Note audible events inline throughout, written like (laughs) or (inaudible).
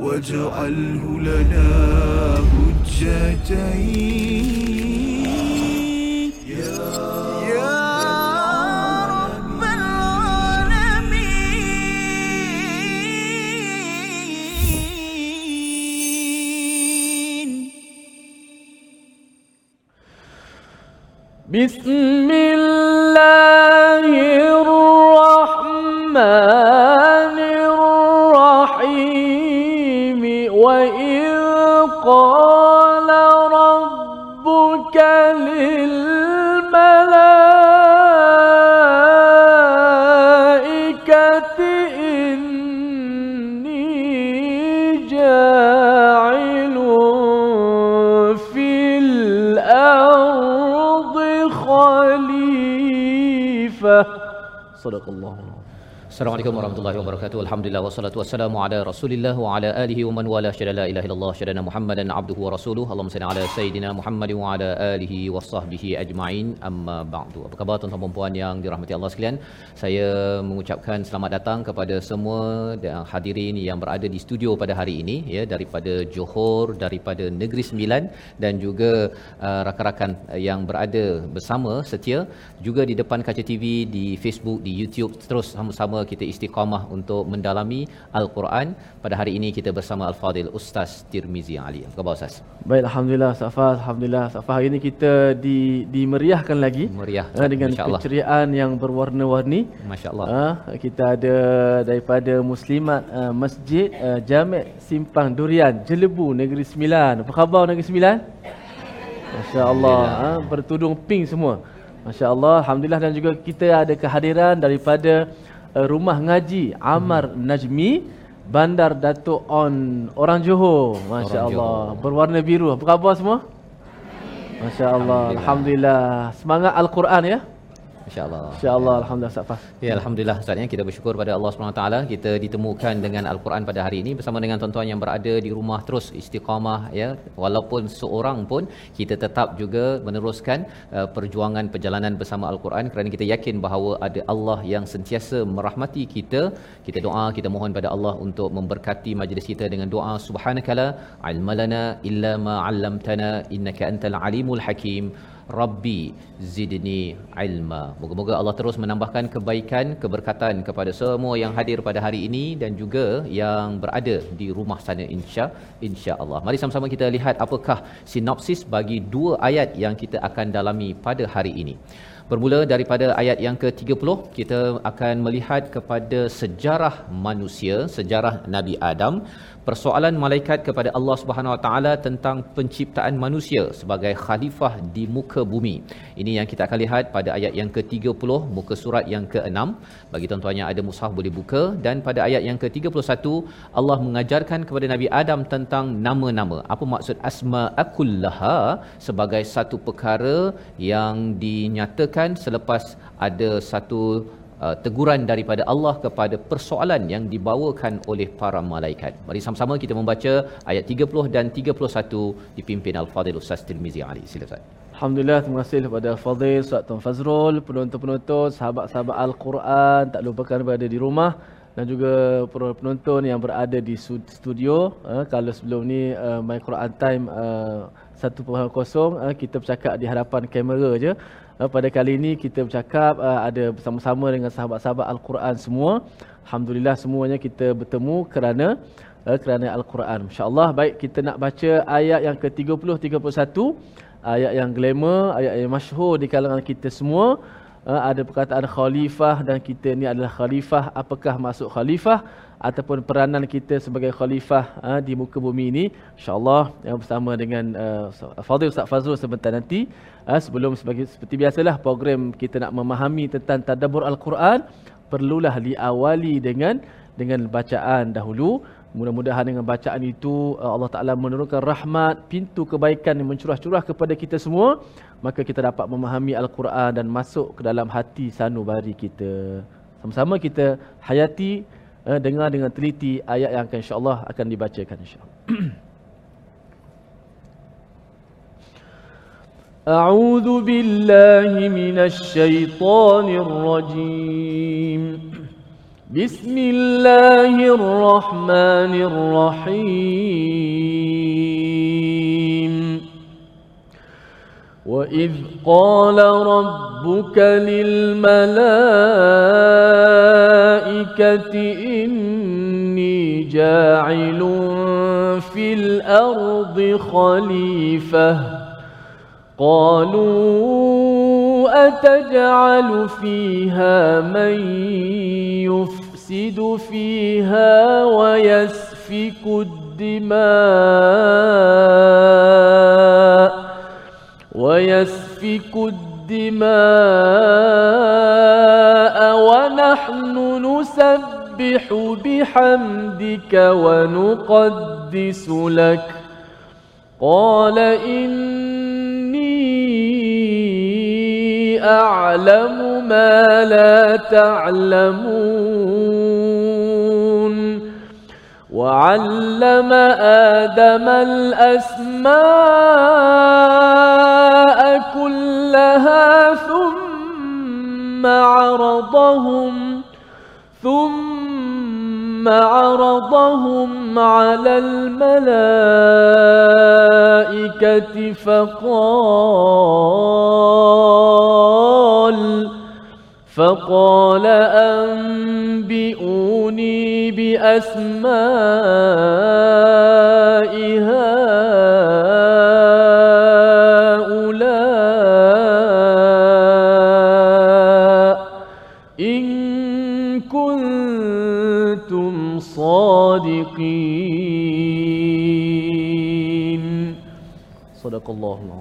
واجعله لنا حجتين. يا رب بسم صدق الله. Assalamualaikum warahmatullahi wabarakatuh. Alhamdulillah wassalatu wassalamu ala Rasulillah wa ala alihi wa man wala syada la ilaha illallah syadana Muhammadan abduhu wa rasuluh. Allahumma salli ala sayidina Muhammad wa ala alihi wa sahbihi ajma'in. Amma ba'du. Apa khabar tuan-tuan dan puan yang dirahmati Allah sekalian? Saya mengucapkan selamat datang kepada semua dan hadirin yang berada di studio pada hari ini ya daripada Johor, daripada Negeri Sembilan dan juga uh, rakan-rakan yang berada bersama setia juga di depan kaca TV, di Facebook, di YouTube terus sama-sama kita istiqamah untuk mendalami Al-Quran. Pada hari ini kita bersama Al-Fadil Ustaz Tirmizi Ali. Apa khabar Ustaz? Baik, Alhamdulillah Safas. Alhamdulillah Safas. Hari ini kita di, dimeriahkan lagi. Meriah. Uh, dengan keceriaan yang berwarna-warni. Masya-Allah. Uh, kita ada daripada Muslimat uh, Masjid uh, Jamek Simpang Durian Jelebu Negeri Sembilan. Apa khabar Negeri Sembilan? Masya-Allah. Uh, bertudung pink semua. Masya-Allah. Alhamdulillah dan juga kita ada kehadiran daripada Rumah Ngaji Amar Hmm. Najmi Bandar Datuk On Orang Johor. Masya-Allah. Berwarna biru. Apa khabar semua? Masya-Allah. Alhamdulillah. Alhamdulillah. Semangat Al-Quran ya. Masya-Allah. Insya-Allah alhamdulillah Safas. Ya alhamdulillah Ustaz ya. Kita bersyukur pada Allah Subhanahu taala. Kita ditemukan dengan al-Quran pada hari ini bersama dengan tuan-tuan yang berada di rumah terus istiqamah ya. Walaupun seorang pun kita tetap juga meneruskan uh, perjuangan perjalanan bersama al-Quran kerana kita yakin bahawa ada Allah yang sentiasa merahmati kita. Kita doa kita mohon pada Allah untuk memberkati majlis kita dengan doa subhanakala ilmalana illa ma 'allamtana innaka antal alimul hakim Rabbi zidni ilma. Moga-moga Allah terus menambahkan kebaikan, keberkatan kepada semua yang hadir pada hari ini dan juga yang berada di rumah sana insya insya-Allah. Mari sama-sama kita lihat apakah sinopsis bagi dua ayat yang kita akan dalami pada hari ini. Bermula daripada ayat yang ke-30, kita akan melihat kepada sejarah manusia, sejarah Nabi Adam, persoalan malaikat kepada Allah Subhanahu Wa Taala tentang penciptaan manusia sebagai khalifah di muka bumi. Ini yang kita akan lihat pada ayat yang ke-30 muka surat yang ke-6. Bagi tuan-tuan yang ada mushaf boleh buka dan pada ayat yang ke-31 Allah mengajarkan kepada Nabi Adam tentang nama-nama. Apa maksud asma akullaha sebagai satu perkara yang dinyatakan selepas ada satu uh, teguran daripada Allah kepada persoalan yang dibawakan oleh para malaikat. Mari sama-sama kita membaca ayat 30 dan 31 dipimpin Al-Fadhil Ustaz Tirmizi Ali. Sila Ustaz. Alhamdulillah terima kasih kepada Fadil, Ustaz Tuan Fazrul, penonton-penonton, sahabat-sahabat Al-Quran, tak lupakan berada di rumah dan juga penonton yang berada di stud- studio. Uh, kalau sebelum ni uh, My Quran Time uh, 1.0 uh, kita bercakap di hadapan kamera je. Uh, pada kali ini kita bercakap uh, ada bersama-sama dengan sahabat-sahabat Al-Quran semua. Alhamdulillah semuanya kita bertemu kerana uh, kerana Al-Quran. Insya-Allah baik kita nak baca ayat yang ke-30 31 ayat yang glamour, ayat yang masyhur di kalangan kita semua. Uh, ada perkataan khalifah dan kita ni adalah khalifah. Apakah masuk khalifah ataupun peranan kita sebagai khalifah uh, di muka bumi ini? Insya-Allah yang bersama dengan uh, Fadil Ustaz Fazrul sebentar nanti. Uh, sebelum sebagai seperti biasalah program kita nak memahami tentang tadabbur al-Quran perlulah diawali dengan dengan bacaan dahulu Mudah-mudahan dengan bacaan itu uh, Allah Ta'ala menurunkan rahmat, pintu kebaikan yang mencurah-curah kepada kita semua. Maka kita dapat memahami Al-Quran dan masuk ke dalam hati sanubari kita. Sama-sama kita hayati, uh, dengar dengan teliti ayat yang akan insyaAllah akan dibacakan insyaAllah. (clears throat) أعوذ بالله من الشيطان الرجيم. بسم الله الرحمن الرحيم. وإذ قال ربك للملائكة إني جاعل في الأرض خليفة قالوا أتجعل فيها من يفسد فيها ويسفك الدماء ويسفك الدماء ونحن نسبح بحمدك ونقدس لك قال إني أعلم ما لا تعلمون. وعلم آدم الأسماء كلها ثم عرضهم عرضهم على الملائكة فقال فقال أنبئوني بأسماء هؤلاء صادقين صدق الله العظيم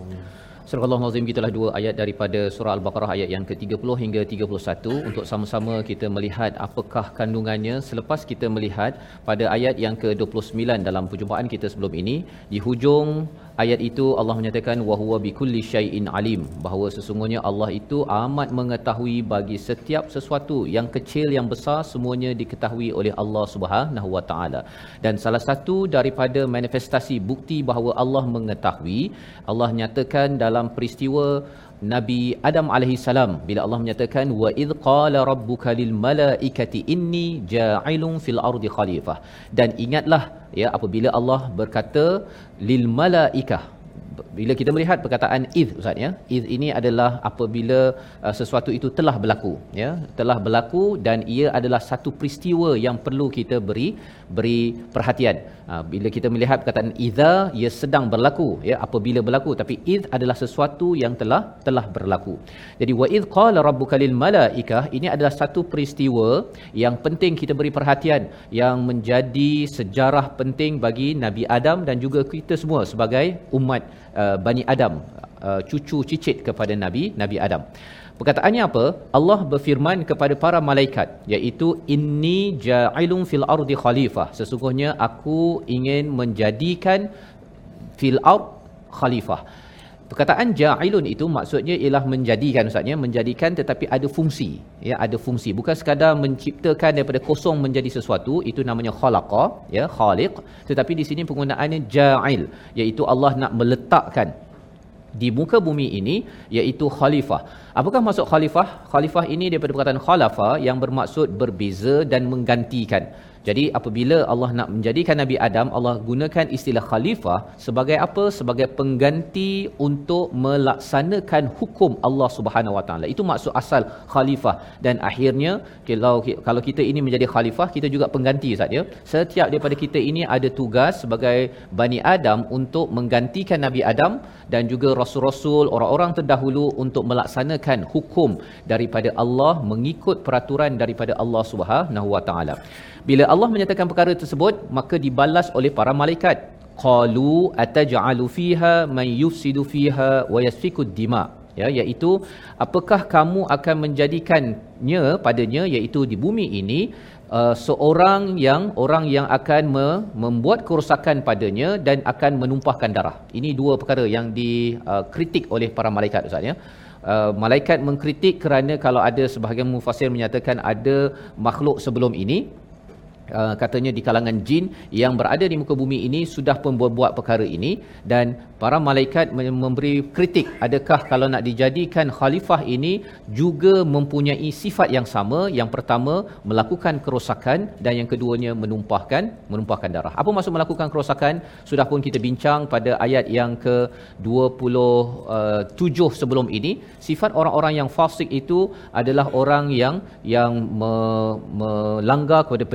Surah Al-Azim gitulah dua ayat daripada surah Al-Baqarah ayat yang ke-30 hingga 31 untuk sama-sama kita melihat apakah kandungannya. Selepas kita melihat pada ayat yang ke-29 dalam perjumpaan kita sebelum ini di hujung ayat itu Allah menyatakan wa huwa bikulli syai'in alim. Bahawa sesungguhnya Allah itu amat mengetahui bagi setiap sesuatu yang kecil yang besar semuanya diketahui oleh Allah Subhanahu wa taala. Dan salah satu daripada manifestasi bukti bahawa Allah mengetahui Allah nyatakan dalam peristiwa Nabi Adam alaihi salam bila Allah menyatakan wa id qala rabbuka lil malaikati inni ja'ilun fil ardi khalifah. Dan ingatlah ya apabila Allah berkata lil malaikah bila kita melihat perkataan id ustaz ya id ini adalah apabila uh, sesuatu itu telah berlaku ya. Telah berlaku dan ia adalah satu peristiwa yang perlu kita beri beri perhatian. Uh, bila kita melihat perkataan idza ia sedang berlaku ya apabila berlaku. Tapi id adalah sesuatu yang telah telah berlaku. Jadi wa id qala rabbuka lil malaikah ini adalah satu peristiwa yang penting kita beri perhatian yang menjadi sejarah penting bagi Nabi Adam dan juga kita semua sebagai umat uh, Bani Adam uh, cucu cicit kepada Nabi Nabi Adam. Perkataannya apa? Allah berfirman kepada para malaikat iaitu inni ja'ilun fil ardi khalifah. Sesungguhnya aku ingin menjadikan fil ard khalifah. Perkataan ja'ilun itu maksudnya ialah menjadikan ustaznya menjadikan tetapi ada fungsi ya ada fungsi bukan sekadar menciptakan daripada kosong menjadi sesuatu itu namanya khalaqa ya khaliq tetapi di sini penggunaannya ja'il iaitu Allah nak meletakkan di muka bumi ini iaitu khalifah. Apakah maksud khalifah? Khalifah ini daripada perkataan khalafa yang bermaksud berbeza dan menggantikan. Jadi apabila Allah nak menjadikan Nabi Adam, Allah gunakan istilah khalifah sebagai apa? Sebagai pengganti untuk melaksanakan hukum Allah Subhanahu Wa Taala. Itu maksud asal khalifah dan akhirnya kalau kalau kita ini menjadi khalifah, kita juga pengganti Ustaz ya. Setiap daripada kita ini ada tugas sebagai Bani Adam untuk menggantikan Nabi Adam dan juga rasul-rasul orang-orang terdahulu untuk melaksanakan hukum daripada Allah mengikut peraturan daripada Allah Subhanahu Wa Taala. Bila Allah menyatakan perkara tersebut, maka dibalas oleh para malaikat. Qalu ataj'alu fiha man yufsidu fiha wa yasfiku dima. Ya, iaitu apakah kamu akan menjadikannya padanya iaitu di bumi ini uh, seorang yang orang yang akan me- membuat kerosakan padanya dan akan menumpahkan darah. Ini dua perkara yang dikritik uh, oleh para malaikat Ustaz ya. Uh, malaikat mengkritik kerana kalau ada sebahagian mufassir menyatakan ada makhluk sebelum ini uh, katanya di kalangan jin yang berada di muka bumi ini sudah pun buat perkara ini. Dan para malaikat memberi kritik adakah kalau nak dijadikan khalifah ini juga mempunyai sifat yang sama? Yang pertama melakukan kerosakan dan yang keduanya menumpahkan menumpahkan darah. Apa maksud melakukan kerosakan? Sudah pun kita bincang pada ayat yang ke 27 uh, sebelum ini. Sifat orang-orang yang fasik itu adalah orang yang yang me, melanggar kepada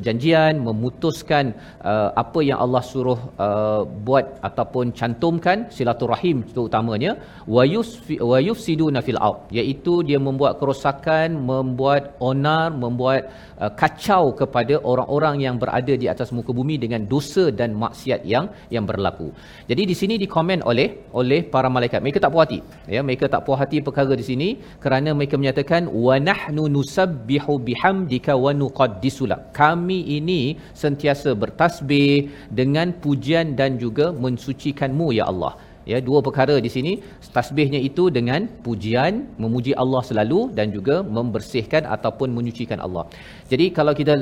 perjanjian memutuskan uh, apa yang Allah suruh uh, buat ataupun cantumkan silaturahim terutamanya wa yufsiduna fil ard. Iaitu dia membuat kerosakan membuat onar membuat uh, kacau kepada orang-orang yang berada di atas muka bumi dengan dosa dan maksiat yang yang berlaku. Jadi di sini dikomen oleh oleh para malaikat. Mereka tak puas hati. Ya mereka tak puas hati perkara di sini kerana mereka menyatakan wa nahnu nusabbihu bihamdika wa nuqaddisulak kami ini sentiasa bertasbih dengan pujian dan juga mensucikanmu ya Allah. Ya dua perkara di sini. Tasbihnya itu dengan pujian memuji Allah selalu dan juga membersihkan ataupun menyucikan Allah. Jadi kalau kita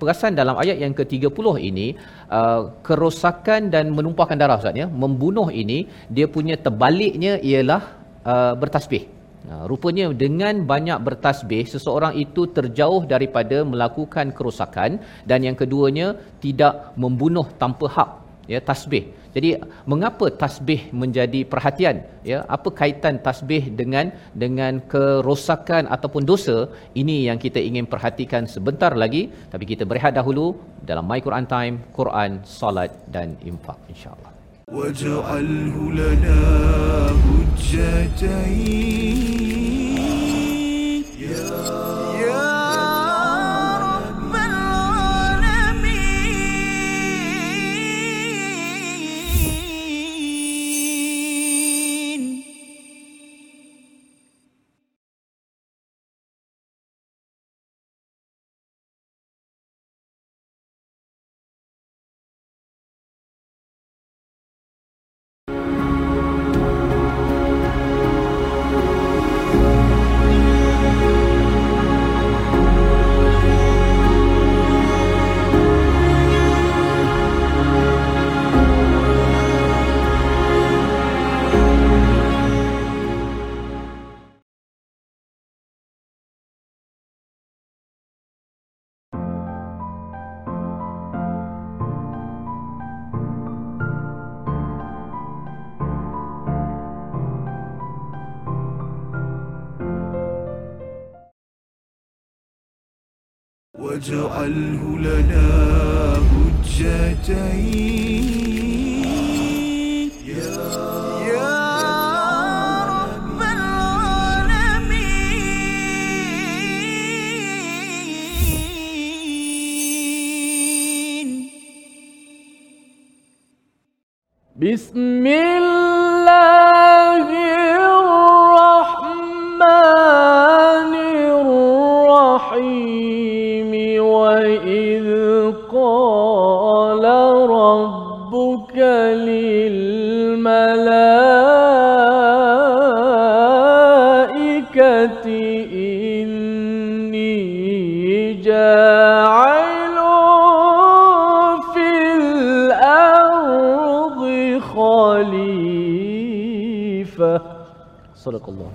perasan dalam ayat yang ke-30 ini uh, kerosakan dan menumpahkan darah Ustaz ya membunuh ini dia punya terbaliknya ialah uh, bertasbih Nah, rupanya dengan banyak bertasbih seseorang itu terjauh daripada melakukan kerosakan dan yang keduanya tidak membunuh tanpa hak ya tasbih. Jadi mengapa tasbih menjadi perhatian? Ya apa kaitan tasbih dengan dengan kerosakan ataupun dosa? Ini yang kita ingin perhatikan sebentar lagi. Tapi kita berehat dahulu dalam My Quran Time Quran salat dan infak insyaallah واجعله لنا حجتين. يا واجعله لنا حجتين. يا بسم الله صدق الله.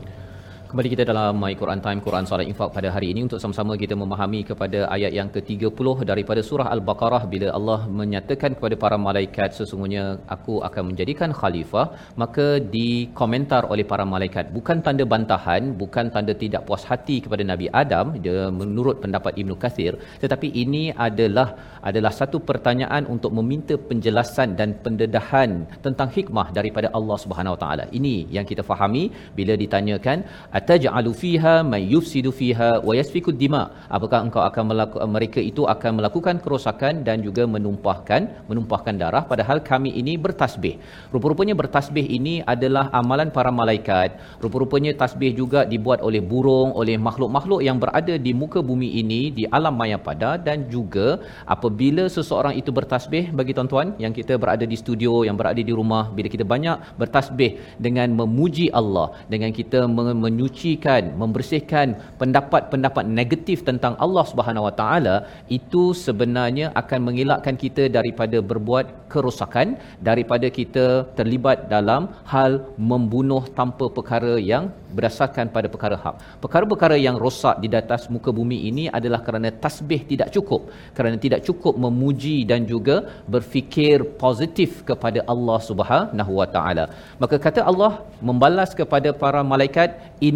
Kembali kita dalam My Quran Time Quran Salat Infak pada hari ini. Untuk sama-sama kita memahami kepada ayat yang ke-30 daripada surah Al-Baqarah. Bila Allah menyatakan kepada para malaikat sesungguhnya aku akan menjadikan khalifah maka dikomentar oleh para malaikat. Bukan tanda bantahan bukan tanda tidak puas hati kepada Nabi Adam dia menurut pendapat Ibnu Kathir. Tetapi ini adalah adalah satu pertanyaan untuk meminta penjelasan dan pendedahan tentang hikmah daripada Allah Subhanahu Wa Taala. Ini yang kita fahami bila ditanyakan ataj'alu fiha may yufsidu fiha wa yasfiku dima. Apakah engkau akan melakukan mereka itu akan melakukan kerosakan dan juga menumpahkan menumpahkan darah? Padahal kami ini bertasbih. Rupa-rupanya bertasbih ini adalah amalan para malaikat. Rupa-rupanya tasbih juga dibuat oleh burung oleh makhluk-makhluk yang berada di muka bumi ini di alam maya pada. Dan juga apabila seseorang itu bertasbih bagi tuan-tuan yang kita berada di studio yang berada di rumah bila kita banyak bertasbih dengan memuji Allah dengan kita menyucikan menyucikan membersihkan pendapat-pendapat negatif tentang Allah Subhanahu Wa Taala itu sebenarnya akan mengelakkan kita daripada berbuat kerosakan daripada kita terlibat dalam hal membunuh tanpa perkara yang berdasarkan pada perkara hak. Perkara-perkara yang rosak di atas muka bumi ini adalah kerana tasbih tidak cukup, kerana tidak cukup memuji dan juga berfikir positif kepada Allah Subhanahu Wa Taala. Maka kata Allah membalas kepada para malaikat,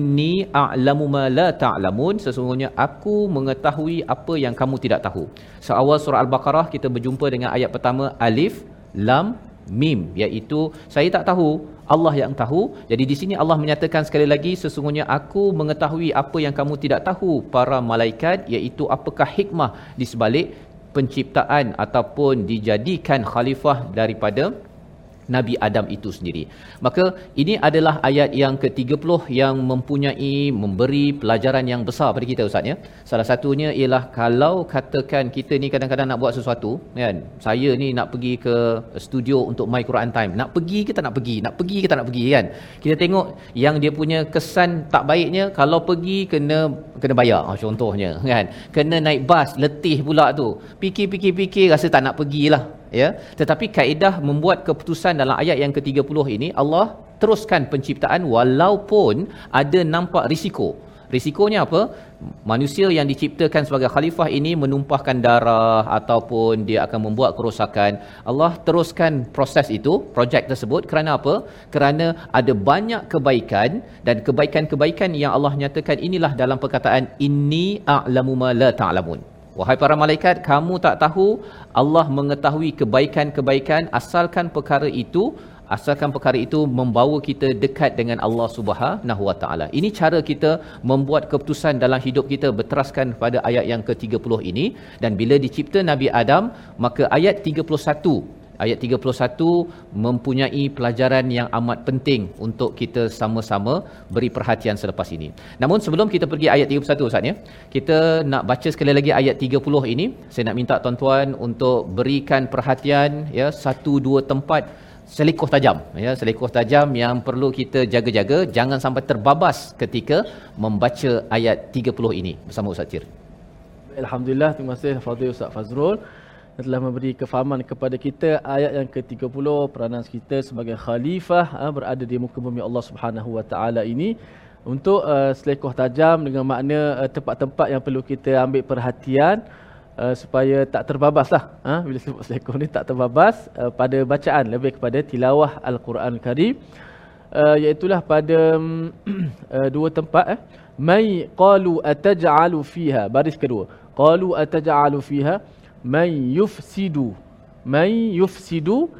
"Inni a'lamu ma la ta'lamun." Sesungguhnya aku mengetahui apa yang kamu tidak tahu. Seawal surah Al-Baqarah kita berjumpa dengan ayat pertama alif lam mim iaitu saya tak tahu Allah yang tahu. Jadi di sini Allah menyatakan sekali lagi sesungguhnya aku mengetahui apa yang kamu tidak tahu para malaikat iaitu apakah hikmah di sebalik penciptaan ataupun dijadikan khalifah daripada Nabi Adam itu sendiri. Maka ini adalah ayat yang ke-30 yang mempunyai memberi pelajaran yang besar pada kita Ustaz ya. Salah satunya ialah kalau katakan kita ni kadang-kadang nak buat sesuatu kan. Saya ni nak pergi ke studio untuk My Quran Time. Nak pergi ke tak nak pergi? Nak pergi ke tak nak pergi kan? Kita tengok yang dia punya kesan tak baiknya kalau pergi kena kena bayar oh, contohnya kan. Kena naik bas letih pula tu. Fikir-fikir-fikir rasa tak nak pergilah ya? Tetapi kaedah membuat keputusan dalam ayat yang ke-30 ini Allah teruskan penciptaan walaupun ada nampak risiko. Risikonya apa? Manusia yang diciptakan sebagai khalifah ini menumpahkan darah ataupun dia akan membuat kerosakan. Allah teruskan proses itu projek tersebut kerana apa? Kerana ada banyak kebaikan dan kebaikan-kebaikan yang Allah nyatakan inilah dalam perkataan inni a'lamu ma la ta'lamun. Wahai para malaikat, kamu tak tahu Allah mengetahui kebaikan-kebaikan asalkan perkara itu asalkan perkara itu membawa kita dekat dengan Allah Subhanahu Wa Taala. Ini cara kita membuat keputusan dalam hidup kita berteraskan pada ayat yang ke-30 ini dan bila dicipta Nabi Adam, maka ayat 31 ayat 31 mempunyai pelajaran yang amat penting untuk kita sama-sama beri perhatian selepas ini. Namun sebelum kita pergi ayat 31 Ustaz ya, kita nak baca sekali lagi ayat 30 ini. Saya nak minta tuan-tuan untuk berikan perhatian ya satu dua tempat selikoh tajam ya selikoh tajam yang perlu kita jaga-jaga jangan sampai terbabas ketika membaca ayat 30 ini bersama Ustaz Cir. Alhamdulillah terima kasih Fadil Ustaz Fazrul telah memberi kefahaman kepada kita ayat yang ke-30 peranan kita sebagai khalifah ha, berada di muka bumi Allah Subhanahu Wa Taala ini. Untuk uh, selekoh tajam dengan makna uh, tempat-tempat yang perlu kita ambil perhatian supaya tak terbabas lah bila sebut selekoh ni tak terbabas pada bacaan lebih kepada tilawah Al-Quran Karim. Iaitulah pada uh, (clears throat) dua tempat eh. Mai qalu ataj'alu fiha baris kedua. Qalu ataj'alu fiha man yufsidu man yufsidu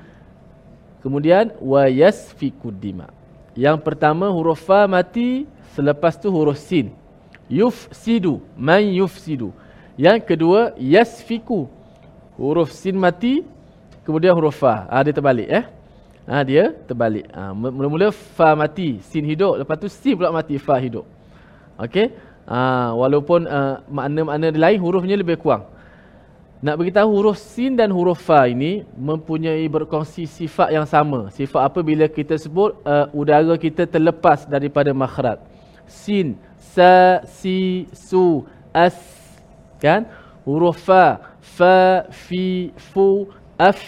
kemudian wa yasfiku dima. Yang pertama huruf fa mati selepas tu huruf sin. Yufsidu man yufsidu. Yang kedua yasfiku huruf sin mati kemudian huruf fa. Ha, dia terbalik eh? Ha, dia terbalik. Ha, mula-mula fa mati sin hidup lepas tu sin pula mati fa hidup. Okey? Ha, walaupun uh, makna-makna lain hurufnya lebih kurang nak beritahu huruf sin dan huruf fa ini mempunyai berkongsi sifat yang sama. Sifat apa bila kita sebut uh, udara kita terlepas daripada makhraj. Sin, sa, si, su, as. Kan? Huruf fa, fa, fi, fu, af.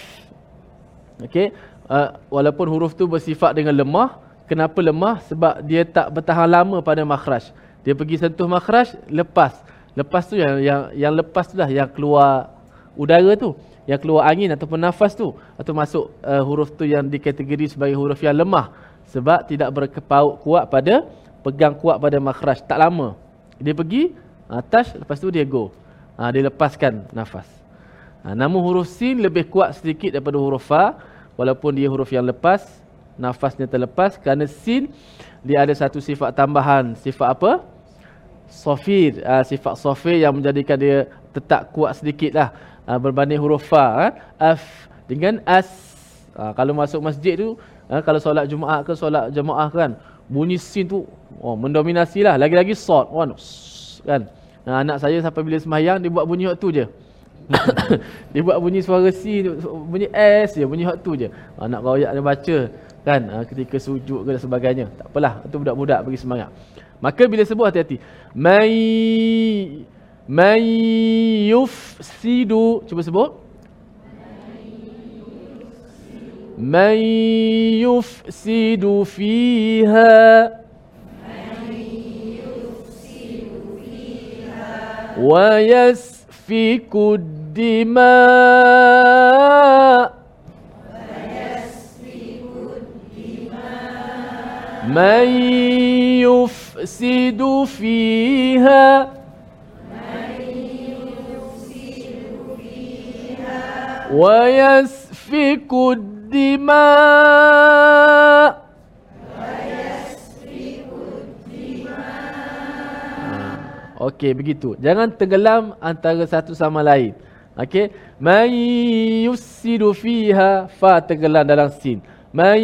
Okey. Uh, walaupun huruf tu bersifat dengan lemah. Kenapa lemah? Sebab dia tak bertahan lama pada makhraj. Dia pergi sentuh makhraj, lepas. Lepas tu yang yang yang lepas tu lah yang keluar udara tu yang keluar angin ataupun nafas tu atau masuk uh, huruf tu yang dikategori sebagai huruf yang lemah. Sebab tidak berkepaut kuat pada pegang kuat pada makhraj tak lama. Dia pergi atas lepas tu dia go. Ha, dia lepaskan nafas. Ha, namun huruf sin lebih kuat sedikit daripada huruf fa. Walaupun dia huruf yang lepas nafasnya terlepas. Kerana sin dia ada satu sifat tambahan. Sifat apa? Sofir ha, sifat sofir yang menjadikan dia tetap kuat sedikit lah uh, berbanding huruf fa kan af dengan as. Uh, kalau masuk masjid tu uh, kalau solat jumaat ke solat jemaah kan bunyi sin tu oh mendominasilah lagi-lagi sod kan. Uh, anak saya sampai bila sembahyang dia buat bunyi waktu je. (coughs) Dia buat bunyi suara C bunyi S je bunyi hak tu je. Ha, nak royak dia baca kan. Ha, ketika sujud ke dan sebagainya. Tak apalah itu budak-budak bagi semangat. Maka bila sebut hati-hati. Mai من يفسد شو بسبوك من يفسد فيها. ويسفك الدماء. من يفسد فيها, من يفسد فيها. ويسفك الدماء Okey, begitu. Jangan tenggelam antara satu sama lain. Okey. May yusidu fiha fa tenggelam dalam sin. May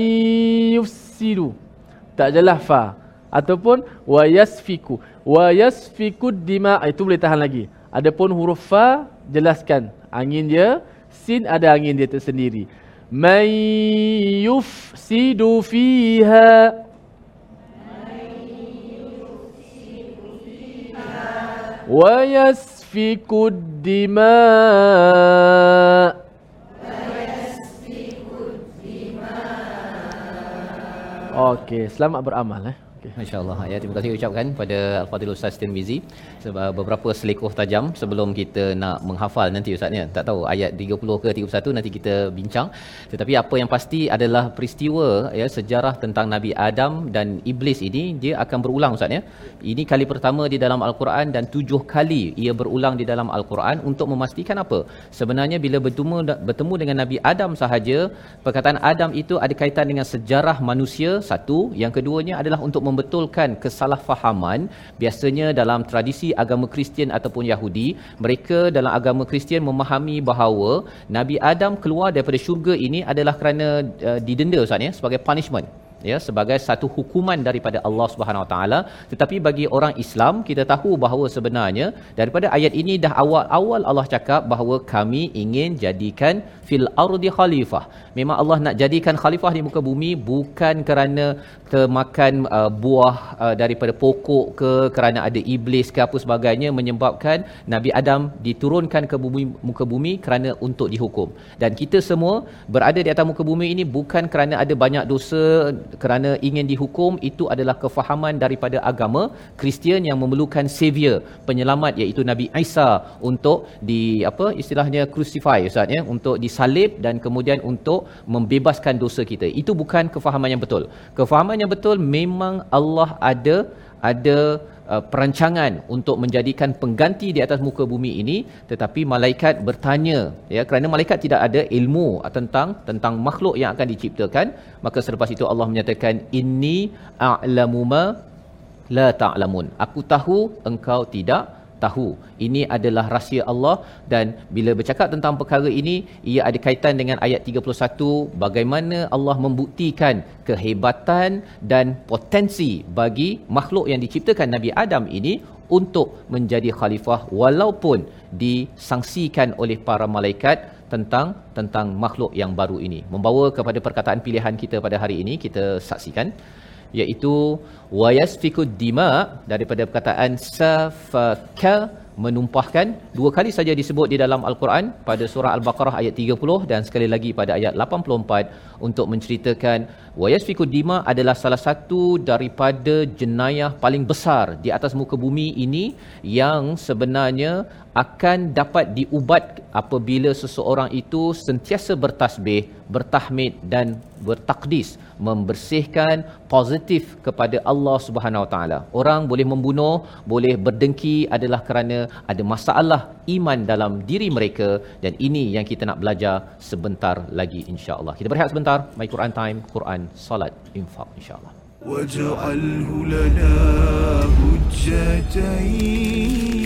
yusidu. Tak jelas fa. Ataupun wa yasfiku. Wa yasfiku dima. Itu boleh tahan lagi. Adapun huruf fa jelaskan angin dia, sin ada angin dia tersendiri. May yufsidu fiha. Wa yasfiku dimak. Okey, selamat beramal eh. Masya-Allah. Ya, terima kasih ucapkan pada Al-Fadhil Ustaz Tirmizi sebab beberapa selekoh tajam sebelum kita nak menghafal nanti Ustaz ya. Tak tahu ayat 30 ke 31 nanti kita bincang. Tetapi apa yang pasti adalah peristiwa ya sejarah tentang Nabi Adam dan iblis ini dia akan berulang Ustaz ya. Ini kali pertama di dalam Al-Quran dan tujuh kali ia berulang di dalam Al-Quran untuk memastikan apa? Sebenarnya bila bertemu bertemu dengan Nabi Adam sahaja, perkataan Adam itu ada kaitan dengan sejarah manusia satu, yang keduanya adalah untuk membetulkan kesalahfahaman biasanya dalam tradisi agama Kristian ataupun Yahudi mereka dalam agama Kristian memahami bahawa Nabi Adam keluar daripada syurga ini adalah kerana uh, didenda Ustaz ya sebagai punishment ya sebagai satu hukuman daripada Allah Subhanahu Wa Taala. Tetapi bagi orang Islam kita tahu bahawa sebenarnya daripada ayat ini dah awal-awal Allah cakap bahawa kami ingin jadikan fil ardi khalifah. Memang Allah nak jadikan khalifah di muka bumi bukan kerana termakan uh, buah uh, daripada pokok ke kerana ada iblis ke apa sebagainya menyebabkan Nabi Adam diturunkan ke bumi muka bumi kerana untuk dihukum. Dan kita semua berada di atas muka bumi ini bukan kerana ada banyak dosa kerana ingin dihukum itu adalah kefahaman daripada agama Kristian yang memerlukan savior penyelamat iaitu Nabi Isa untuk di apa istilahnya crucify ustaz ya untuk disalib dan kemudian untuk membebaskan dosa kita. Itu bukan kefahaman yang betul. Kefahaman yang betul memang Allah ada ada uh, perancangan untuk menjadikan pengganti di atas muka bumi ini tetapi malaikat bertanya ya kerana malaikat tidak ada ilmu tentang tentang makhluk yang akan diciptakan maka selepas itu Allah menyatakan inni a'lamu ma la ta'lamun. Aku tahu engkau tidak tahu ini adalah rahsia Allah dan bila bercakap tentang perkara ini ia ada kaitan dengan ayat 31 bagaimana Allah membuktikan kehebatan dan potensi bagi makhluk yang diciptakan Nabi Adam ini untuk menjadi khalifah walaupun disangsikan oleh para malaikat tentang tentang makhluk yang baru ini. Membawa kepada perkataan pilihan kita pada hari ini kita saksikan iaitu wayasfikud dima daripada perkataan safaka menumpahkan. Dua kali saja disebut di dalam al-Quran pada surah al-Baqarah ayat 30 dan sekali lagi pada ayat 84 untuk menceritakan wayasfikud dima adalah salah satu daripada jenayah paling besar di atas muka bumi ini yang sebenarnya akan dapat diubat apabila seseorang itu sentiasa bertasbih, bertahmid dan bertakdis, membersihkan positif kepada Allah Subhanahu Wa Taala. Orang boleh membunuh, boleh berdengki adalah kerana ada masalah iman dalam diri mereka dan ini yang kita nak belajar sebentar lagi insya-Allah. Kita berehat sebentar. My Quran Time, Quran, Salat, Infak insya-Allah. واجعله لنا حجتين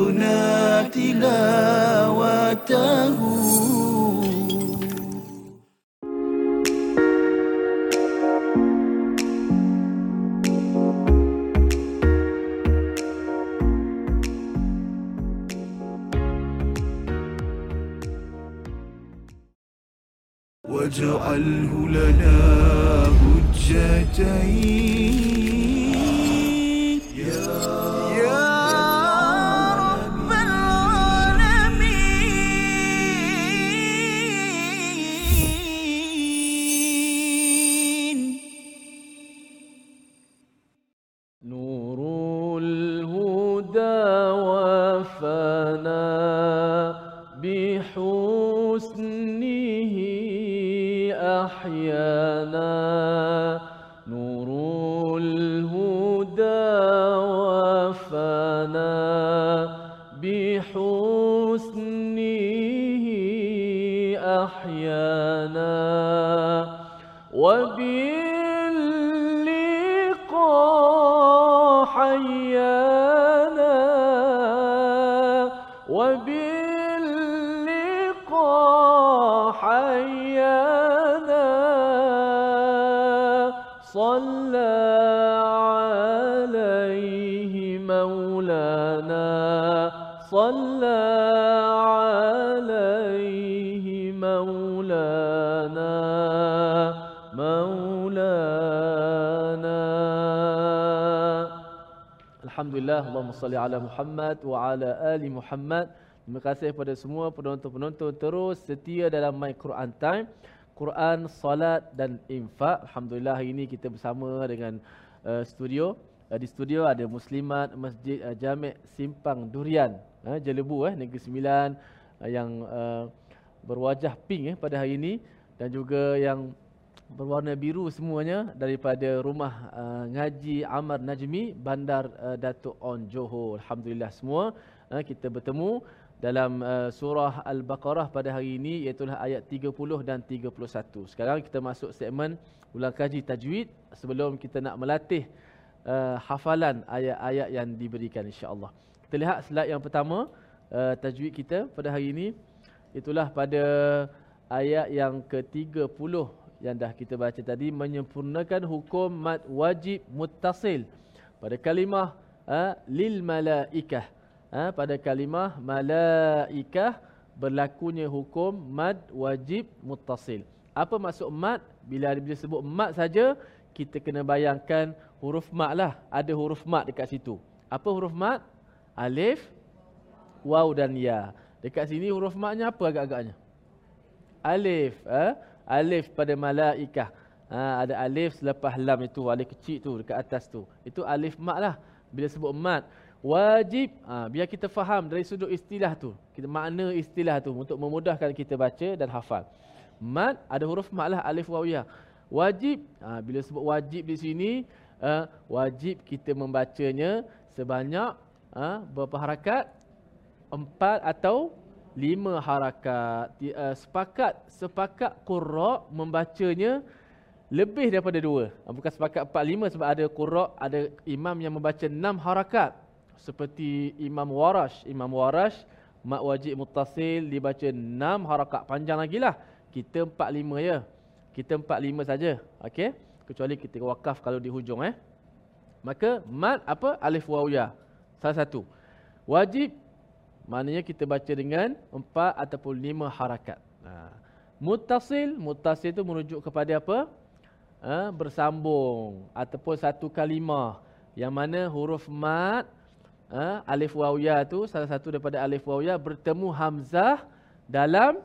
وارزقنا تلاوته. واجعله لنا حجتين. صلى عليه مولانا صلى عليه مولانا مولانا Alhamdulillah Allahumma salli ala Muhammad wa ala ali Muhammad. Terima kasih kepada semua penonton-penonton terus setia dalam My Quran Time. Quran, salat dan infak. Alhamdulillah hari ini kita bersama dengan uh, studio. Uh, di studio ada Muslimat Masjid uh, Jami' Simpang Durian, uh, Jelebu eh Negeri Sembilan uh, yang uh, berwajah pink eh pada hari ini dan juga yang berwarna biru semuanya daripada rumah uh, ngaji Amar Najmi Bandar uh, Datuk On Johor. Alhamdulillah semua uh, kita bertemu dalam uh, surah Al-Baqarah pada hari ini iaitu ayat 30 dan 31. Sekarang kita masuk segmen ulang kaji tajwid sebelum kita nak melatih uh, hafalan ayat-ayat yang diberikan insya-Allah. Kita lihat slide yang pertama uh, tajwid kita pada hari ini itulah pada ayat yang ke-30 yang dah kita baca tadi menyempurnakan hukum mad wajib muttasil pada kalimah uh, lil malaikah uh, pada kalimah malaikah berlakunya hukum mad wajib muttasil apa maksud mad bila bila sebut mad saja kita kena bayangkan huruf mad lah ada huruf mad dekat situ apa huruf mad alif waw dan ya dekat sini huruf madnya apa agak-agaknya alif eh? alif pada malaikah. Ha, ada alif selepas lam itu, alif kecil tu dekat atas tu. Itu alif mat lah. Bila sebut mat. Wajib, ha, biar kita faham dari sudut istilah tu. Kita makna istilah tu untuk memudahkan kita baca dan hafal. Mat, ada huruf mat lah, alif wawiyah. Wajib, ha, bila sebut wajib di sini, ha, wajib kita membacanya sebanyak ha, berapa harakat? Empat atau lima harakat uh, sepakat sepakat qurra membacanya lebih daripada dua uh, bukan sepakat empat lima sebab ada qurra ada imam yang membaca enam harakat seperti imam warash. Imam warash mak wajib muttasil dibaca enam harakat panjang lagi lah. Kita empat lima ya kita empat lima saja. Okey? Kecuali kita wakaf kalau di hujung eh. Maka mat apa? Alif waw ya. Salah satu. Wajib Maknanya kita baca dengan empat ataupun lima harakat. Ha. Mutasil, mutasil itu merujuk kepada apa? Ha, bersambung. Ataupun satu kalimah. Yang mana huruf mat ha, alif waw ya tu salah satu daripada alif waw ya bertemu hamzah dalam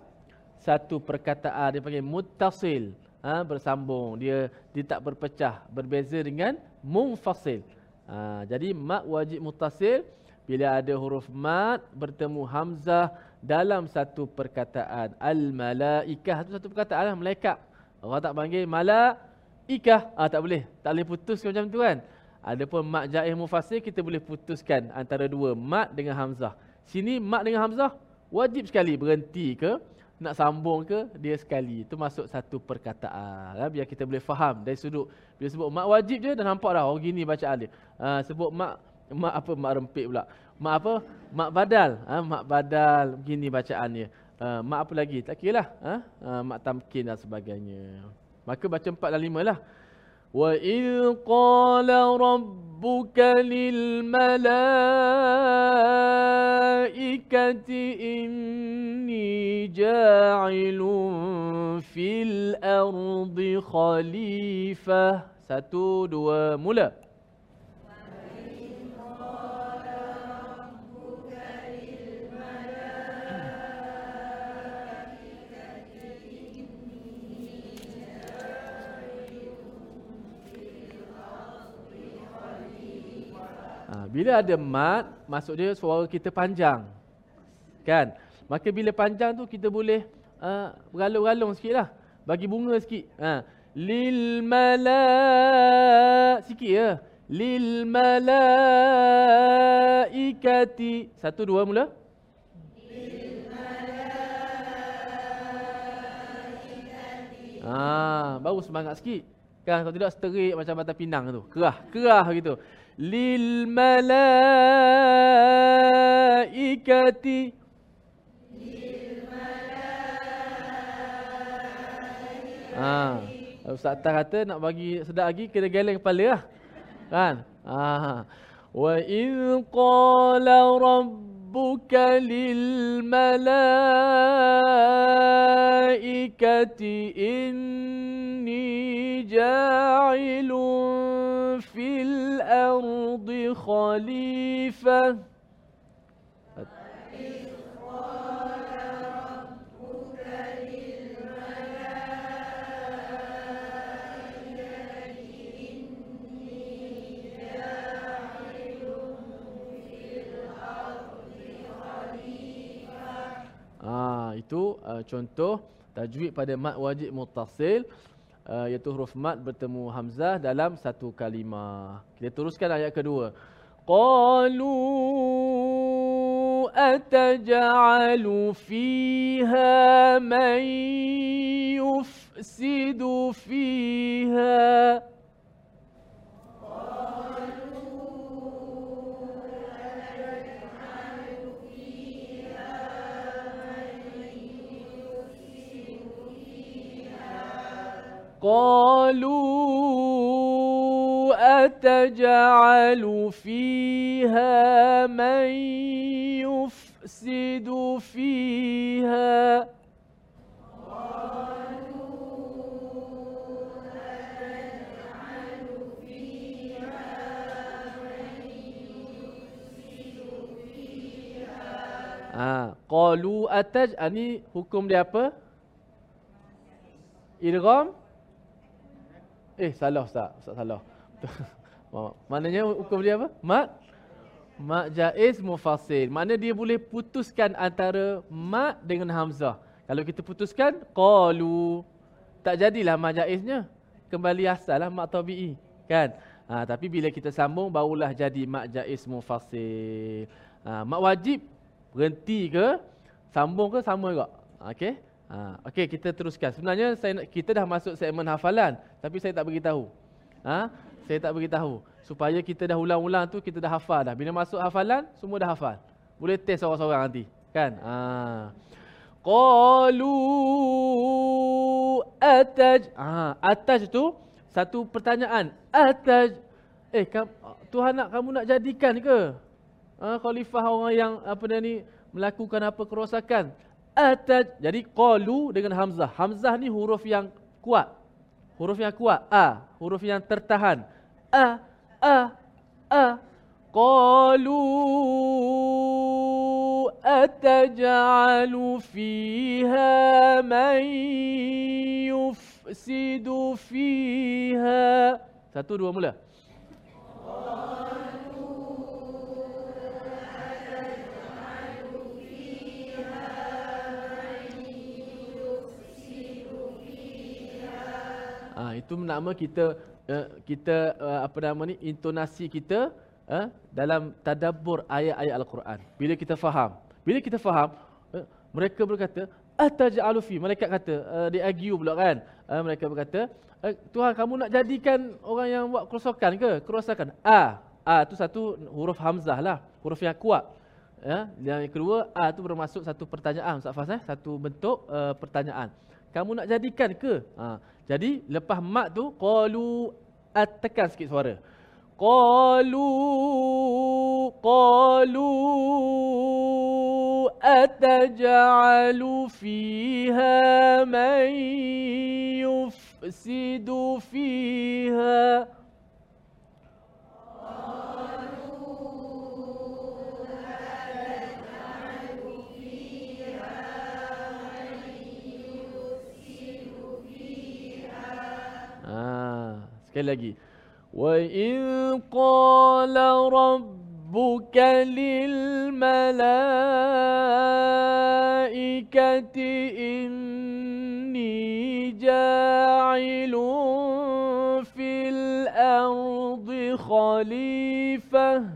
satu perkataan dia panggil muttasil. Ha, bersambung. Dia dia tak berpecah berbeza dengan munfasil. Ha, jadi mat wajib muttasil. Bila ada huruf mat bertemu hamzah dalam satu perkataan. Al malaikah itu satu perkataan lah malaikat. Orang tak panggil malaikah. Ah tak boleh. Tak boleh putuskan macam tu kan adapun mat jaih mufassir kita boleh putuskan antara dua mat dengan hamzah sini mat dengan hamzah wajib sekali berhenti ke nak sambung ke dia sekali. Itu masuk satu perkataan. Ha, biar kita boleh faham dari sudut bila sebut mak wajib je dah nampak dah oh gini bacaan dia. Ha, sebut mak mak apa mak rempit pula. Mak apa? Mak badal. Ha, mak badal gini bacaan dia. Ha, mak apa lagi? Tak kira lah. Ha? Mak tamkin dan sebagainya. Maka baca empat dan lima lah. وإذ قال ربك للملائكة إني جاعل في الأرض خليفة. Satu dua bila ada mat, maksud dia suara kita panjang. Kan? Maka bila panjang tu kita boleh uh, beralung-alung sikit lah. Bagi bunga sikit. Ha. Lil mala sikit ya. Lil malaikati. Satu dua mula. Ah, baru semangat sikit. Kan kalau tidak sterik macam Batam Pinang tu. Kerah, kerah gitu. Malaikati Ah, Ustaz Tan kata nak bagi sedap lagi kena geleng kepala lah. Kan? Ah. Wa in qala rabbuka lil malaikati inni ja'ilun fil ardi khalifah Ah itu uh, contoh tajwid pada mat wajib muttasil uh, iaitu huruf mat bertemu hamzah dalam satu kalimah. Kita teruskan ayat kedua. Qalu ataj'alu fiha man yufsidu fiha قالوا أتجعل فيها من يفسد فيها Ah, qalu ataj ah, ni hukum dia apa? Idgham Eh salah Ustaz, Ustaz salah. (laughs) Maknanya hukum dia apa? Mat mat jaiz mufasil. Makna dia boleh putuskan antara mat dengan hamzah. Kalau kita putuskan qalu tak jadilah mat jaiznya. Kembali asal lah mat tabi'i, kan? Ha, tapi bila kita sambung barulah jadi mat jaiz mufasil. Ha, mat wajib berhenti ke sambung ke sama juga. Okey? Ha, Okey, kita teruskan. Sebenarnya saya kita dah masuk segmen hafalan, tapi saya tak beritahu. Ha? Saya tak beritahu. Supaya kita dah ulang-ulang tu kita dah hafal dah. Bila masuk hafalan, semua dah hafal. Boleh test seorang-seorang nanti, kan? Ha. Qalu ataj. Ha, ataj tu satu pertanyaan. Ataj. Eh, kam, Tuhan nak kamu nak jadikan ke? Ha, khalifah orang yang apa dia ni melakukan apa kerosakan? Ataj. Jadi qalu dengan hamzah. Hamzah ni huruf yang kuat. Huruf yang kuat. A. Huruf yang tertahan. A. A. A. Qalu ataj'alu fiha man yufsidu fiha. Satu dua mula. Ah itu nama kita uh, kita uh, apa nama ni intonasi kita uh, dalam tadabbur ayat-ayat al-Quran. Bila kita faham, bila kita faham uh, mereka berkata ataj'alu fi. Malaikat kata uh, dia argue pula kan? Uh, malaikat berkata uh, Tuhan kamu nak jadikan orang yang buat kerosakan ke? Kerosakan a. A tu satu huruf hamzah lah huruf yang kuat. Ya yang kedua a tu bermaksud satu pertanyaan Ustaz Fas eh satu bentuk uh, pertanyaan. Kamu nak jadikan ke? Ha jadi lepas mat tu qalu at tekan sikit suara. Qalu qalu ataj'alu fiha man yufsidu fiha. Sekali lagi. Wa in qala rabbuka lil malaikati inni ja'ilun fil ardi khalifah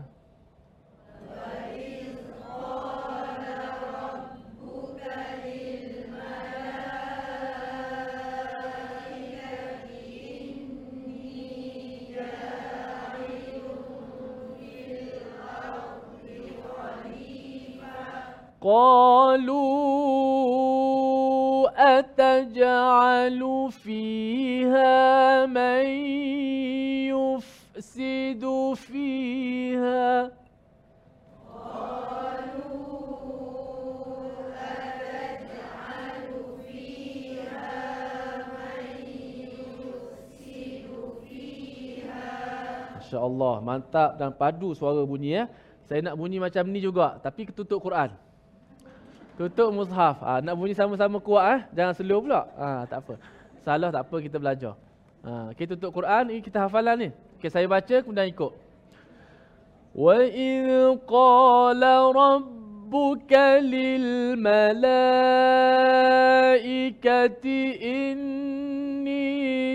قالوا أتجعل فيها من يفسد فيها Masya Allah, mantap dan padu suara bunyi ya. Saya nak bunyi macam ni juga, tapi ketutup Quran. Tutup mushaf. Ha, nak bunyi sama-sama kuat eh. Jangan slow pula. Ha, tak apa. Salah tak apa kita belajar. Ha, kita tutup Quran, ini kita hafalan ni. Okay, saya baca kemudian ikut. Wa in qala rabbuka lil malaikati inni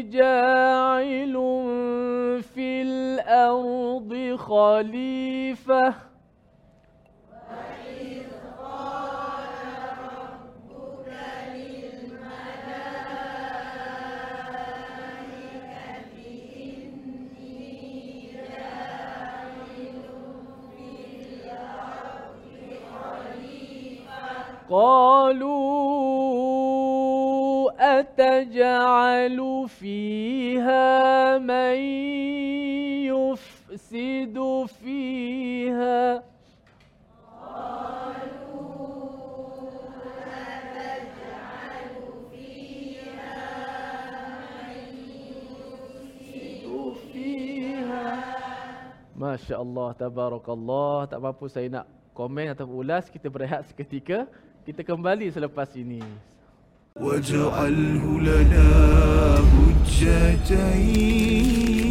ja'ilun fil ardi khalifah. قالوا أتجعل فيها من يفسد فيها فيها Masya Allah, tabarakallah. Tak mampu saya nak komen atau ulas. Kita berehat seketika. Kita kembali selepas ini. واجعله لنا حجتين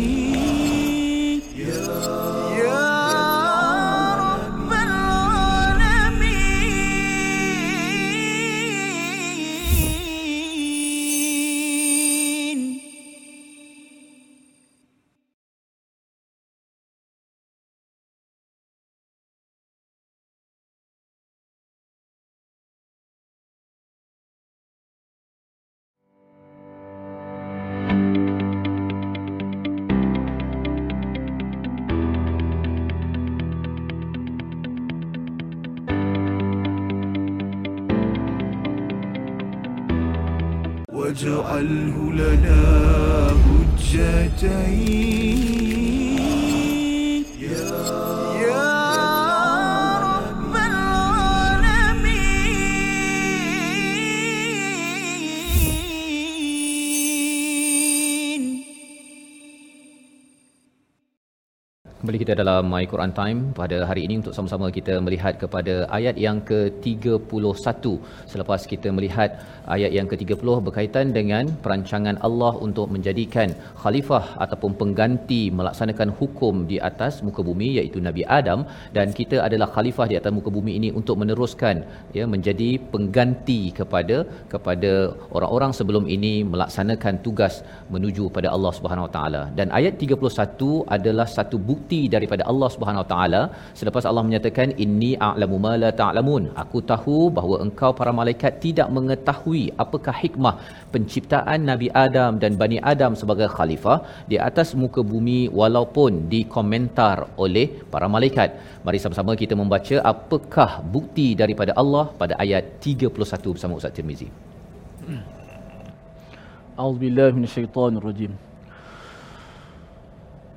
واجعله لنا حجتين dalam My Quran Time pada hari ini untuk sama-sama kita melihat kepada ayat yang ke-31 selepas kita melihat ayat yang ke-30 berkaitan dengan perancangan Allah untuk menjadikan khalifah ataupun pengganti melaksanakan hukum di atas muka bumi iaitu Nabi Adam dan kita adalah khalifah di atas muka bumi ini untuk meneruskan ya menjadi pengganti kepada kepada orang-orang sebelum ini melaksanakan tugas menuju pada Allah Subhanahu Wa Taala. Dan ayat 31 adalah satu bukti bukti daripada Allah Subhanahu Wa Taala. Selepas Allah menyatakan inni a'lamu ma la ta'lamun. Aku tahu bahawa engkau para malaikat tidak mengetahui apakah hikmah penciptaan Nabi Adam dan Bani Adam sebagai khalifah di atas muka bumi walaupun dikomentar oleh para malaikat. Mari sama-sama kita membaca apakah bukti daripada Allah pada ayat 31 bersama Ustaz Tirmizi. Hmm. A'udzu billahi minasyaitonir rajim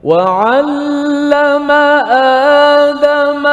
وعلم آدم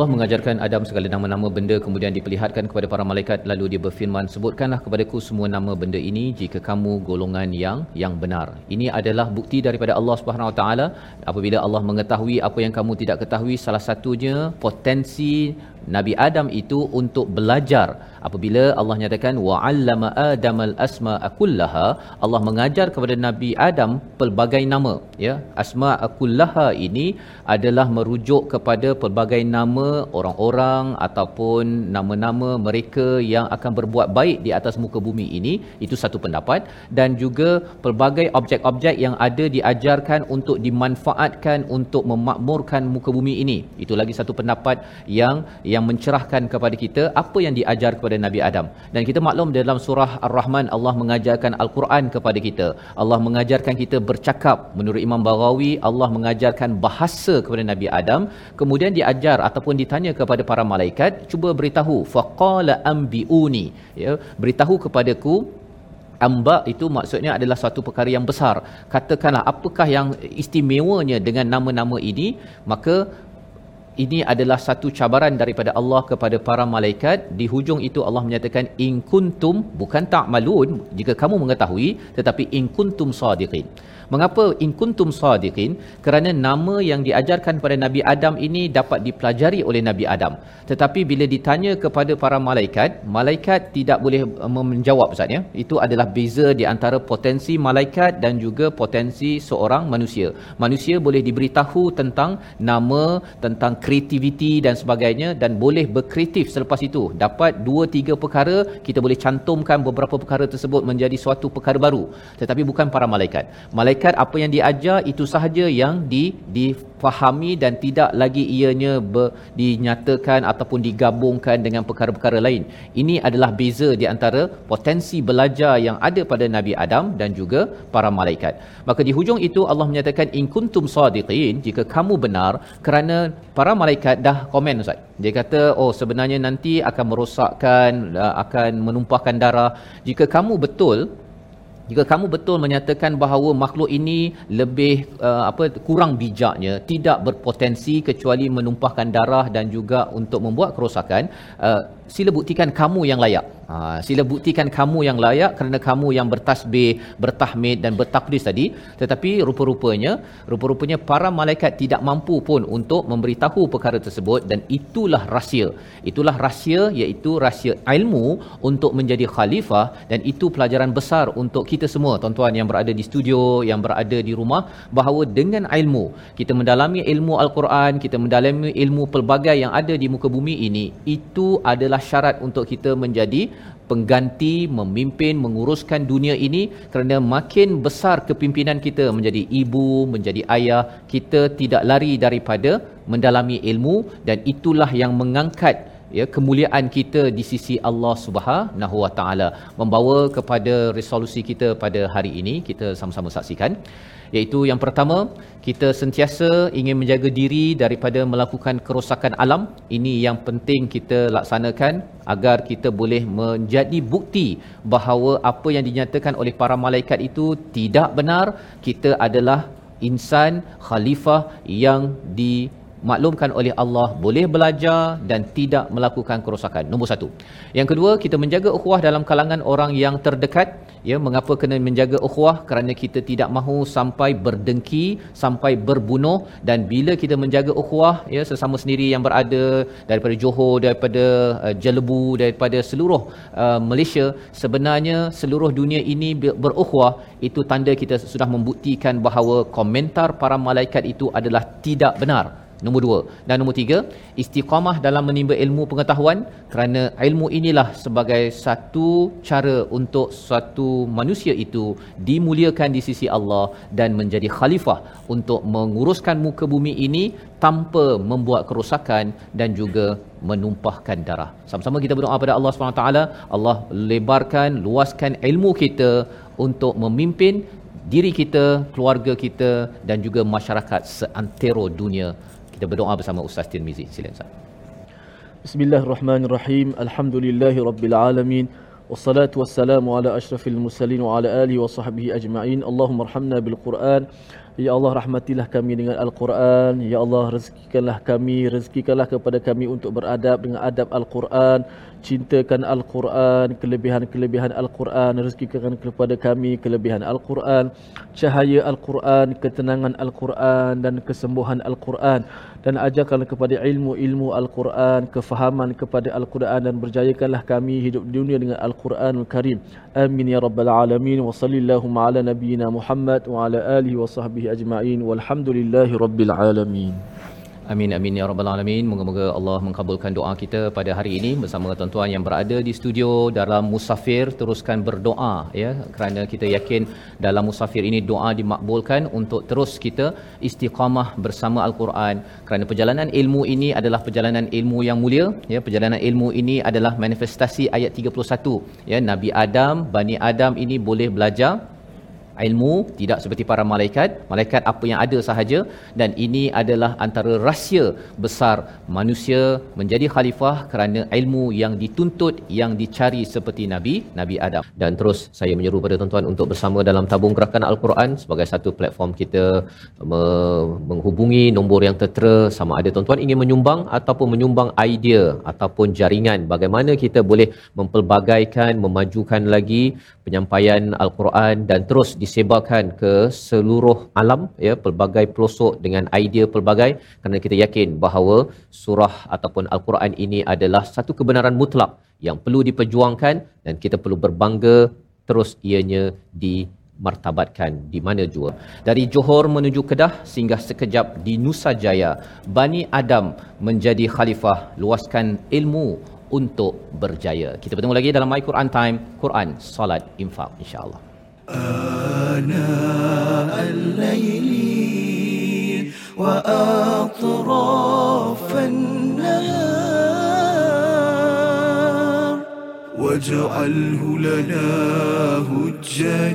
Allah mengajarkan Adam segala nama-nama benda kemudian diperlihatkan kepada para malaikat lalu dia berfirman sebutkanlah kepadaku semua nama benda ini jika kamu golongan yang yang benar. Ini adalah bukti daripada Allah Subhanahu Wa Taala apabila Allah mengetahui apa yang kamu tidak ketahui salah satunya potensi Nabi Adam itu untuk belajar. Apabila Allah nyatakan wa 'allama adamal asma'a kullaha Allah mengajar kepada Nabi Adam pelbagai nama ya. Asma'a kullaha ini adalah merujuk kepada pelbagai nama orang-orang ataupun nama-nama mereka yang akan berbuat baik di atas muka bumi ini. Itu satu pendapat. Dan juga pelbagai objek-objek yang ada diajarkan untuk dimanfaatkan untuk memakmurkan muka bumi ini. Itu lagi satu pendapat yang yang mencerahkan kepada kita apa yang diajar kepada Nabi Adam. Dan kita maklum dalam surah Ar-Rahman Allah mengajarkan Al-Quran kepada kita. Allah mengajarkan kita bercakap. Menurut Imam Baghawi Allah mengajarkan bahasa kepada Nabi Adam. Kemudian diajar ataupun ditanya kepada para malaikat, cuba beritahu faqala ambiuni ya, beritahu kepadaku Amba itu maksudnya adalah satu perkara yang besar. Katakanlah apakah yang istimewanya dengan nama-nama ini, maka ini adalah satu cabaran daripada Allah kepada para malaikat. Di hujung itu Allah menyatakan in kuntum bukan ta'malun jika kamu mengetahui tetapi in kuntum sadiqin mengapa in kuntum sadiqin? Kerana nama yang diajarkan pada Nabi Adam ini dapat dipelajari oleh Nabi Adam. Tetapi bila ditanya kepada para malaikat malaikat tidak boleh uh, menjawab ustaz ya. Itu adalah beza di antara potensi malaikat dan juga potensi seorang manusia. Manusia boleh diberitahu tentang nama tentang kreativiti dan sebagainya dan boleh berkreatif selepas itu. Dapat dua tiga perkara kita boleh cantumkan beberapa perkara tersebut menjadi suatu perkara baru. Tetapi bukan para malaikat. Malaikat apa yang diajar itu sahaja yang di difahami dan tidak lagi ianya ber, dinyatakan ataupun digabungkan dengan perkara-perkara lain ini adalah beza di antara potensi belajar yang ada pada Nabi Adam dan juga para malaikat maka di hujung itu Allah menyatakan in kuntum sadiqin jika kamu benar kerana para malaikat dah komen Ustaz. Dia kata, oh sebenarnya nanti akan merosakkan, akan menumpahkan darah. Jika kamu betul, jika kamu betul menyatakan bahawa makhluk ini lebih uh, apa kurang bijaknya, tidak berpotensi kecuali menumpahkan darah dan juga untuk membuat kerosakan, uh, sila buktikan kamu yang layak. Ha, sila buktikan kamu yang layak kerana kamu yang bertasbih, bertahmid dan bertakdis tadi. Tetapi rupa-rupanya, rupa-rupanya para malaikat tidak mampu pun untuk memberitahu perkara tersebut dan itulah rahsia. Itulah rahsia iaitu rahsia ilmu untuk menjadi khalifah dan itu pelajaran besar untuk kita semua tuan-tuan yang berada di studio, yang berada di rumah bahawa dengan ilmu kita mendalami ilmu al-Quran, kita mendalami ilmu pelbagai yang ada di muka bumi ini, itu adalah syarat untuk kita menjadi pengganti memimpin menguruskan dunia ini kerana makin besar kepimpinan kita menjadi ibu menjadi ayah kita tidak lari daripada mendalami ilmu dan itulah yang mengangkat ya kemuliaan kita di sisi Allah Subhanahu Wa Taala. Membawa kepada resolusi kita pada hari ini kita sama-sama saksikan iaitu yang pertama kita sentiasa ingin menjaga diri daripada melakukan kerosakan alam. Ini yang penting kita laksanakan agar kita boleh menjadi bukti bahawa apa yang dinyatakan oleh para malaikat itu tidak benar. Kita adalah insan khalifah yang di maklumkan oleh Allah boleh belajar dan tidak melakukan kerosakan. Nombor satu. Yang kedua, kita menjaga ukhuwah dalam kalangan orang yang terdekat. Ya, mengapa kena menjaga ukhuwah? Kerana kita tidak mahu sampai berdengki, sampai berbunuh dan bila kita menjaga ukhuwah, ya sesama sendiri yang berada daripada Johor, daripada uh, Jelebu, daripada seluruh uh, Malaysia, sebenarnya seluruh dunia ini berukhuwah itu tanda kita sudah membuktikan bahawa komentar para malaikat itu adalah tidak benar Nombor dua. Dan nombor tiga, istiqamah dalam menimba ilmu pengetahuan kerana ilmu inilah sebagai satu cara untuk suatu manusia itu dimuliakan di sisi Allah dan menjadi khalifah untuk menguruskan muka bumi ini tanpa membuat kerosakan dan juga menumpahkan darah. Sama-sama kita berdoa pada Allah SWT. Allah lebarkan, luaskan ilmu kita untuk memimpin diri kita, keluarga kita dan juga masyarakat seantero dunia kita berdoa bersama Ustaz Tirmizi. Silakan Ustaz. Bismillahirrahmanirrahim. Alhamdulillahi rabbil alamin. Wassalatu wassalamu ala asyrafil mursalin wa ala alihi wa sahbihi ajma'in. Allahumma arhamna bil Quran. Ya Allah rahmatilah kami dengan Al-Quran. Ya Allah rezekikanlah kami, rezekikanlah kepada kami untuk beradab dengan adab Al-Quran. Cintakan Al-Quran, kelebihan-kelebihan Al-Quran. Rezekikan kepada kami kelebihan Al-Quran. Cahaya Al-Quran, ketenangan Al-Quran dan kesembuhan Al-Quran. Dan ajarkanlah kepada ilmu-ilmu Al-Quran, kefahaman kepada Al-Quran dan berjayakanlah kami hidup di dunia dengan Al-Quranul Karim. Amin ya Rabbal Alamin. Wa sallallahu ala nabiyyina Muhammad wa ala alihi wa sahbihi ajma'in walhamdulillahi rabbil alamin Amin amin ya rabbal alamin. Moga-moga Allah mengabulkan doa kita pada hari ini bersama tuan-tuan yang berada di studio dalam musafir. Teruskan berdoa ya. Kerana kita yakin dalam musafir ini doa dimakbulkan untuk terus kita istiqamah bersama al-Quran. Kerana perjalanan ilmu ini adalah perjalanan ilmu yang mulia ya. Perjalanan ilmu ini adalah manifestasi ayat 31 ya. Nabi Adam Bani Adam ini boleh belajar ilmu tidak seperti para malaikat. Malaikat apa yang ada sahaja. Dan ini adalah antara rahsia besar manusia menjadi khalifah kerana ilmu yang dituntut yang dicari seperti nabi nabi Adam. Dan terus saya menyeru pada tuan-tuan untuk bersama dalam tabung gerakan al-Quran sebagai satu platform kita menghubungi nombor yang tertera sama ada tuan-tuan ingin menyumbang ataupun menyumbang idea ataupun jaringan bagaimana kita boleh mempelbagaikan memajukan lagi penyampaian al-Quran dan terus disebarkan ke seluruh alam ya pelbagai pelosok dengan idea pelbagai kerana kita yakin bahawa surah ataupun al-Quran ini adalah satu kebenaran mutlak yang perlu diperjuangkan dan kita perlu berbangga terus ianya di martabatkan di mana jua dari Johor menuju Kedah sehingga sekejap di Nusa Jaya Bani Adam menjadi khalifah luaskan ilmu untuk berjaya. Kita bertemu lagi dalam My Quran Time, Quran, Salat, Infak insya-Allah. آناء الليل وأطراف النهار. واجعله لنا هجتين.